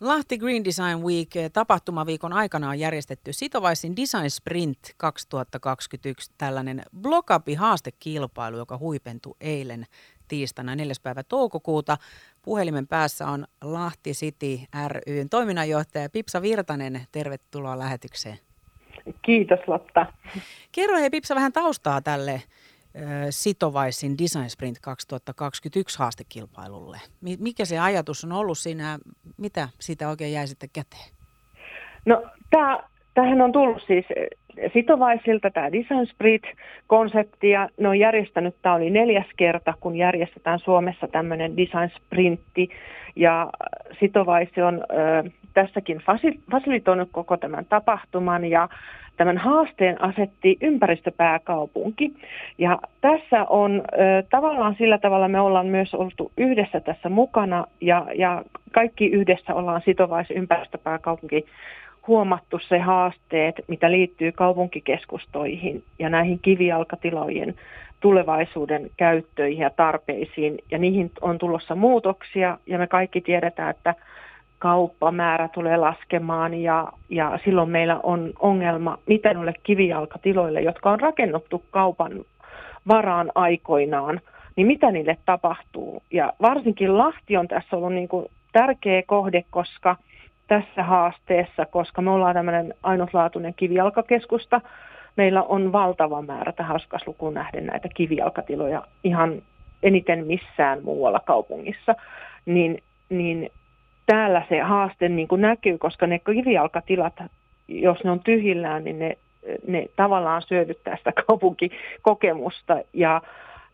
Lahti Green Design Week eh, tapahtumaviikon aikana on järjestetty Sitovaisin Design Sprint 2021, tällainen blokapi haastekilpailu, joka huipentui eilen tiistaina 4. päivä toukokuuta. Puhelimen päässä on Lahti City ryn toiminnanjohtaja Pipsa Virtanen. Tervetuloa lähetykseen. Kiitos Lotta. Kerro hei Pipsa vähän taustaa tälle Sitovaisin Design Sprint 2021 haastekilpailulle. Mikä se ajatus on ollut siinä, mitä siitä oikein jäi sitten käteen? No tämähän on tullut siis Sitovaisilta tämä Design Sprint-konsepti ja ne on järjestänyt, tämä oli neljäs kerta, kun järjestetään Suomessa tämmöinen Design Sprintti ja Sitovaisi on tässäkin fasilitoinut koko tämän tapahtuman ja tämän haasteen asetti ympäristöpääkaupunki. Ja tässä on tavallaan sillä tavalla me ollaan myös oltu yhdessä tässä mukana ja, ja kaikki yhdessä ollaan sitovais ympäristöpääkaupunki huomattu se haasteet, mitä liittyy kaupunkikeskustoihin ja näihin kivijalkatilojen tulevaisuuden käyttöihin ja tarpeisiin. Ja niihin on tulossa muutoksia ja me kaikki tiedetään, että kauppamäärä tulee laskemaan ja, ja silloin meillä on ongelma, mitä noille kivijalkatiloille, jotka on rakennettu kaupan varaan aikoinaan, niin mitä niille tapahtuu. Ja varsinkin Lahti on tässä ollut niin kuin tärkeä kohde, koska tässä haasteessa, koska me ollaan tämmöinen ainutlaatuinen kivijalkakeskusta, meillä on valtava määrä tähän askaslukuun nähden näitä kivijalkatiloja ihan eniten missään muualla kaupungissa, niin, niin täällä se haaste niin kuin näkyy, koska ne kivijalkatilat, jos ne on tyhjillään, niin ne, ne tavallaan syövyttää sitä kaupunkikokemusta ja,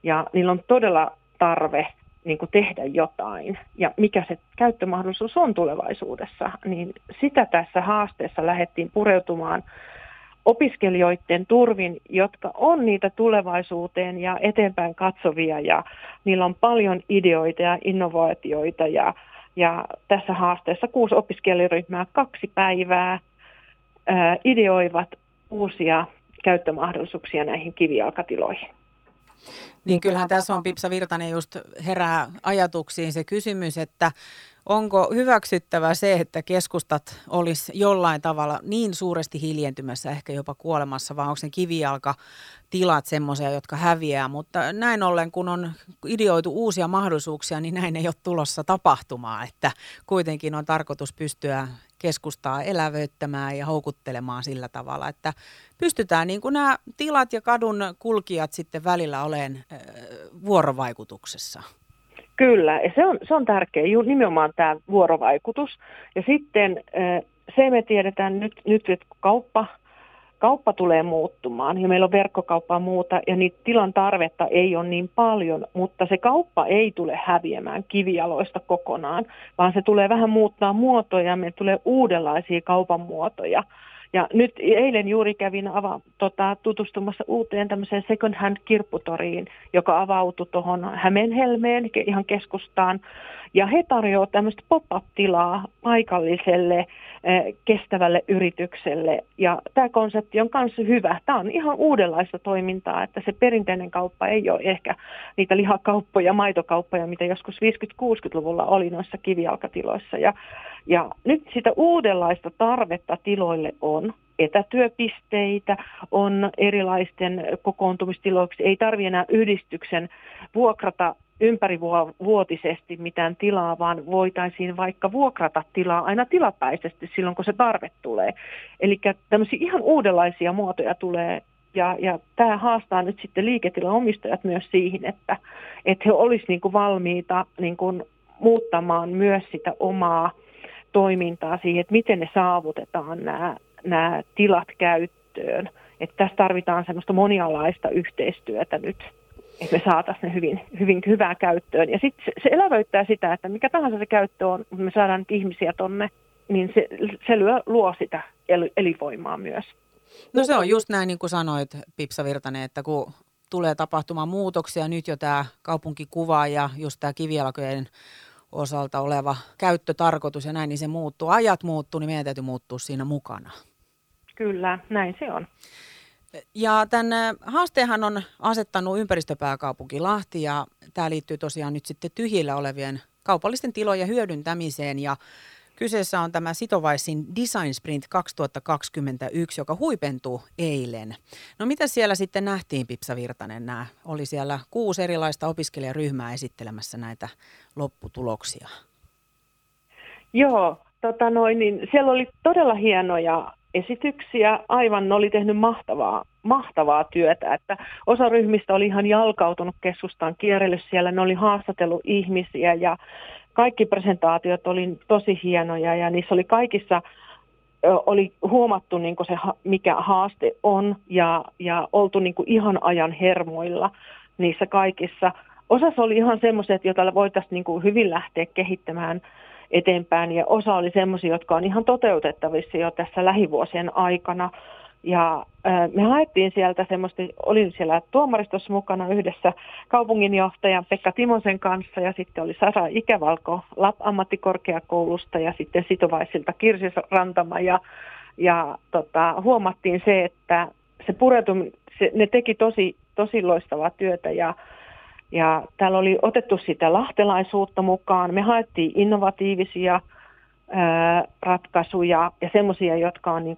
ja niillä on todella tarve niin kuin tehdä jotain. Ja mikä se käyttömahdollisuus on tulevaisuudessa, niin sitä tässä haasteessa lähdettiin pureutumaan opiskelijoiden turvin, jotka on niitä tulevaisuuteen ja eteenpäin katsovia ja niillä on paljon ideoita ja innovaatioita ja ja tässä haasteessa kuusi opiskelijaryhmää kaksi päivää ää, ideoivat uusia käyttömahdollisuuksia näihin kivijalkatiloihin. Niin kyllähän tässä on Pipsa Virtanen just herää ajatuksiin se kysymys, että onko hyväksyttävä se, että keskustat olisi jollain tavalla niin suuresti hiljentymässä, ehkä jopa kuolemassa, vai onko ne kivijalka tilat semmoisia, jotka häviää, mutta näin ollen, kun on ideoitu uusia mahdollisuuksia, niin näin ei ole tulossa tapahtumaan, että kuitenkin on tarkoitus pystyä keskustaa elävöittämään ja houkuttelemaan sillä tavalla, että pystytään niin kuin nämä tilat ja kadun kulkijat sitten välillä olemaan vuorovaikutuksessa. Kyllä, ja se on, se on tärkeä, nimenomaan tämä vuorovaikutus. Ja sitten se me tiedetään nyt, nyt että kauppa kauppa tulee muuttumaan ja meillä on verkkokauppaa muuta ja niitä tilan tarvetta ei ole niin paljon, mutta se kauppa ei tule häviämään kivijaloista kokonaan, vaan se tulee vähän muuttaa muotoja ja meille tulee uudenlaisia kaupan muotoja. Ja nyt eilen juuri kävin ava, tota, tutustumassa uuteen tämmöiseen second hand kirpputoriin, joka avautui tuohon Hämeenhelmeen ihan keskustaan. Ja he tarjoavat tämmöistä pop-up-tilaa paikalliselle eh, kestävälle yritykselle. Ja tämä konsepti on myös hyvä. Tämä on ihan uudenlaista toimintaa, että se perinteinen kauppa ei ole ehkä niitä lihakauppoja, maitokauppoja, mitä joskus 50-60-luvulla oli noissa kivijalkatiloissa. Ja, ja nyt sitä uudenlaista tarvetta tiloille on etätyöpisteitä, on erilaisten kokoontumistiloiksi. Ei tarvitse enää yhdistyksen vuokrata ympärivuotisesti mitään tilaa, vaan voitaisiin vaikka vuokrata tilaa aina tilapäisesti silloin, kun se tarve tulee. Eli tämmöisiä ihan uudenlaisia muotoja tulee ja, ja tämä haastaa nyt sitten liiketilan omistajat myös siihen, että, että he olisivat niin valmiita niin kuin muuttamaan myös sitä omaa toimintaa siihen, että miten ne saavutetaan nämä, nämä tilat käyttöön. Että tässä tarvitaan semmoista monialaista yhteistyötä nyt että me saataisiin ne hyvin, hyvin hyvää käyttöön. Ja sitten se, se elävöittää sitä, että mikä tahansa se käyttö on, kun me saadaan nyt ihmisiä tonne, niin se, se luo, luo sitä el, elinvoimaa myös. No se on just näin, niin kuin sanoit Pipsa Virtanen, että kun tulee tapahtumaan muutoksia, nyt jo tämä kaupunkikuva ja just tämä kivijalkojen osalta oleva käyttötarkoitus ja näin, niin se muuttuu. Ajat muuttuu, niin meidän täytyy muuttua siinä mukana. Kyllä, näin se on. Ja tämän haasteenhan on asettanut ympäristöpääkaupunki Lahti ja tämä liittyy tosiaan nyt sitten tyhjillä olevien kaupallisten tilojen hyödyntämiseen ja Kyseessä on tämä Sitovaisin Design Sprint 2021, joka huipentuu eilen. No mitä siellä sitten nähtiin, Pipsa Virtanen? Nämä oli siellä kuusi erilaista opiskelijaryhmää esittelemässä näitä lopputuloksia. Joo, tota noin, niin siellä oli todella hienoja esityksiä. Aivan ne oli tehnyt mahtavaa, mahtavaa työtä. Että osa ryhmistä oli ihan jalkautunut keskustaan kierrellyt siellä. Ne oli haastatellut ihmisiä ja kaikki presentaatiot oli tosi hienoja ja niissä oli kaikissa oli huomattu niin se, mikä haaste on ja, ja oltu niin ihan ajan hermoilla niissä kaikissa. Osassa oli ihan semmoiset, joita voitaisiin niin hyvin lähteä kehittämään eteenpäin ja osa oli semmoisia, jotka on ihan toteutettavissa jo tässä lähivuosien aikana. Ja me haettiin sieltä semmoista, olin siellä tuomaristossa mukana yhdessä kaupunginjohtajan Pekka Timosen kanssa ja sitten oli Sara Ikävalko LAP-ammattikorkeakoulusta ja sitten sitovaisilta Kirsi Rantama ja, ja tota, huomattiin se, että se pureutuminen, se, ne teki tosi, tosi loistavaa työtä ja ja täällä oli otettu sitä lahtelaisuutta mukaan. Me haettiin innovatiivisia ää, ratkaisuja ja semmoisia, jotka on niin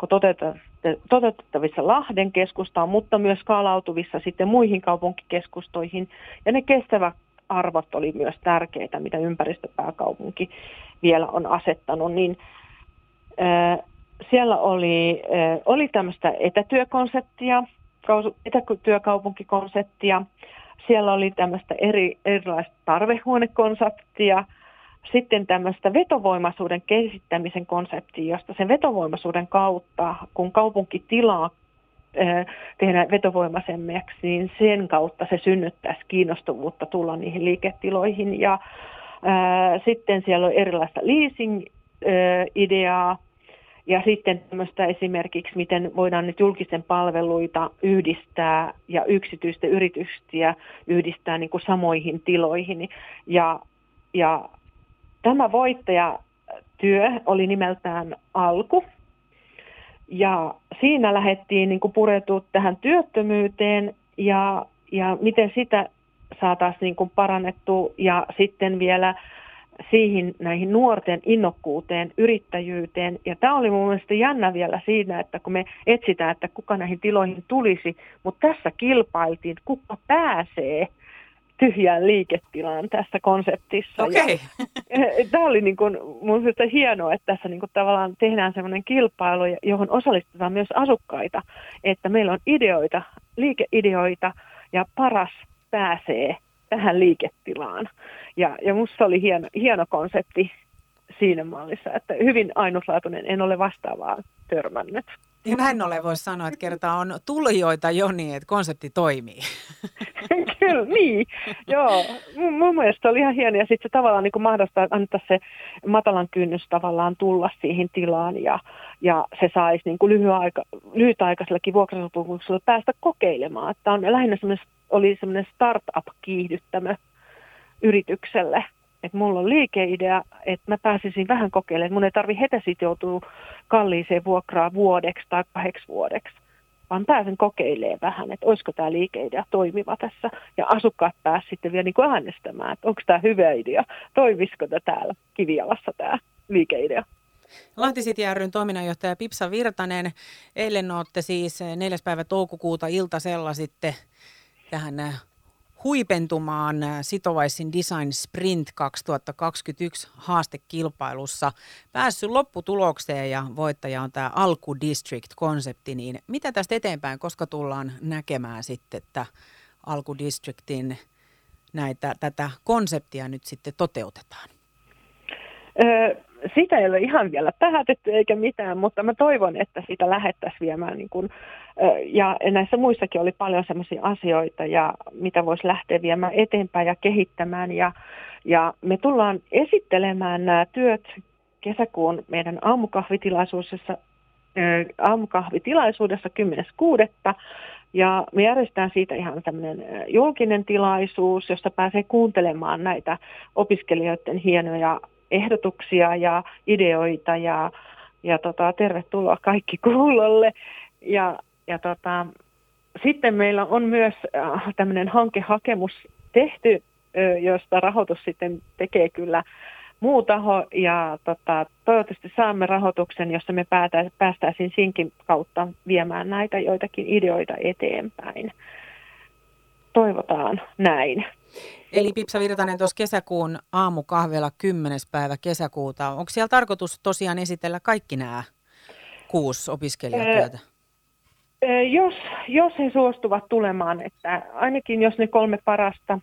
toteutettavissa Lahden keskustaan, mutta myös skaalautuvissa sitten muihin kaupunkikeskustoihin. Ja ne kestävät arvot oli myös tärkeitä, mitä ympäristöpääkaupunki vielä on asettanut. Niin, ää, siellä oli, ää, oli tämmöistä etätyökonseptia, etätyökaupunkikonseptia, siellä oli tämmöistä eri, erilaista tarvehuonekonseptia, sitten tämmöistä vetovoimaisuuden kehittämisen konseptia, josta sen vetovoimaisuuden kautta, kun kaupunki tilaa eh, tehdä vetovoimaisemmaksi, niin sen kautta se synnyttäisi kiinnostuvuutta tulla niihin liiketiloihin. Ja ää, sitten siellä on erilaista leasing-ideaa, ja sitten tämmöistä esimerkiksi, miten voidaan nyt julkisen palveluita yhdistää ja yksityisten yrityksiä yhdistää niin kuin samoihin tiloihin. Ja, ja tämä voittajatyö oli nimeltään Alku. Ja siinä lähdettiin niin pureutua tähän työttömyyteen ja, ja miten sitä saataisiin niin kuin parannettua ja sitten vielä siihen näihin nuorten innokkuuteen, yrittäjyyteen. Ja tämä oli mun mielestä jännä vielä siinä, että kun me etsitään, että kuka näihin tiloihin tulisi, mutta tässä kilpailtiin, kuka pääsee tyhjään liiketilaan tässä konseptissa. Okay. tämä oli niin kuin, mun mielestä hienoa, että tässä niin kuin tavallaan tehdään sellainen kilpailu, johon osallistetaan myös asukkaita, että meillä on ideoita, liikeideoita ja paras pääsee tähän liiketilaan. Ja, ja musta oli hieno, hieno konsepti siinä mallissa, että hyvin ainutlaatuinen, en ole vastaavaa törmännyt. Ja näin ollen voisi sanoa, että kertaa on tulijoita jo niin, että konsepti toimii. Kyllä, niin. Joo, mun, mun mielestä oli ihan hieno. Ja sitten se tavallaan niin mahdollistaa antaa se matalan kynnys tavallaan tulla siihen tilaan ja, ja se saisi niin kuin lyhyaika, lyhytaikaisellakin vuokrasopimuksella päästä kokeilemaan. Tämä on lähinnä semmoinen, oli semmoinen startup-kiihdyttämö yritykselle. Että mulla on liikeidea, että mä pääsisin vähän kokeilemaan. Mun ei tarvi heti sitoutua kalliiseen vuokraa vuodeksi tai kahdeksi vuodeksi, vaan pääsen kokeilemaan vähän, että olisiko tämä liikeidea toimiva tässä. Ja asukkaat pääsivät sitten vielä niin kuin äänestämään, että onko tämä hyvä idea, toimisiko tämä täällä Kivialassa tämä liikeidea. Lahti City toiminnanjohtaja Pipsa Virtanen, eilen olette siis 4. päivä toukokuuta iltasella sitten tähän huipentumaan Sitovaisin Design Sprint 2021 haastekilpailussa. Päässyt lopputulokseen ja voittaja on tämä Alku District-konsepti. Niin mitä tästä eteenpäin, koska tullaan näkemään sitten, että Alku Districtin näitä, tätä konseptia nyt sitten toteutetaan? Sitä ei ole ihan vielä päätetty eikä mitään, mutta mä toivon, että sitä lähettäisiin viemään. Niin kun, ja näissä muissakin oli paljon sellaisia asioita, ja mitä voisi lähteä viemään eteenpäin ja kehittämään. Ja, ja me tullaan esittelemään nämä työt kesäkuun meidän aamukahvitilaisuudessa, aamukahvitilaisuudessa 10.6. Ja me järjestetään siitä ihan tämmöinen julkinen tilaisuus, jossa pääsee kuuntelemaan näitä opiskelijoiden hienoja ehdotuksia ja ideoita ja, ja tota, tervetuloa kaikki kuulolle. Ja, ja tota, sitten meillä on myös äh, tämmöinen hankehakemus tehty, josta rahoitus sitten tekee kyllä muu taho ja tota, toivottavasti saamme rahoituksen, jossa me päästäisiin sinkin kautta viemään näitä joitakin ideoita eteenpäin. Toivotaan näin. Eli Pipsa Virtanen tuossa kesäkuun aamukahvella 10. päivä kesäkuuta. Onko siellä tarkoitus tosiaan esitellä kaikki nämä kuusi opiskelijatyötä? Jos, jos he suostuvat tulemaan, että ainakin jos ne kolme parasta,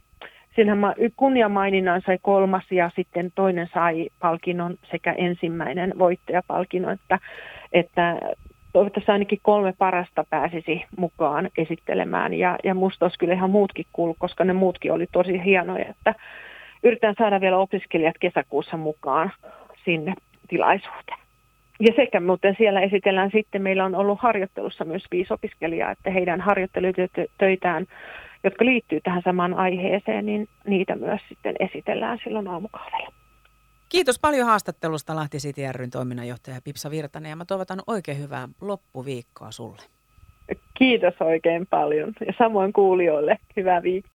siinähän kunniamaininnan sai kolmas ja sitten toinen sai palkinnon sekä ensimmäinen voittajapalkinnon, että, että toivottavasti ainakin kolme parasta pääsisi mukaan esittelemään. Ja, ja musta olisi kyllä ihan muutkin kuullut, koska ne muutkin oli tosi hienoja, että yritän saada vielä opiskelijat kesäkuussa mukaan sinne tilaisuuteen. Ja sekä muuten siellä esitellään sitten, meillä on ollut harjoittelussa myös viisi opiskelijaa, että heidän harjoittelutöitään, jotka liittyy tähän samaan aiheeseen, niin niitä myös sitten esitellään silloin aamukahvella. Kiitos paljon haastattelusta Lahti City ryn toiminnanjohtaja Pipsa Virtanen ja mä toivotan oikein hyvää loppuviikkoa sulle. Kiitos oikein paljon ja samoin kuulijoille hyvää viikkoa.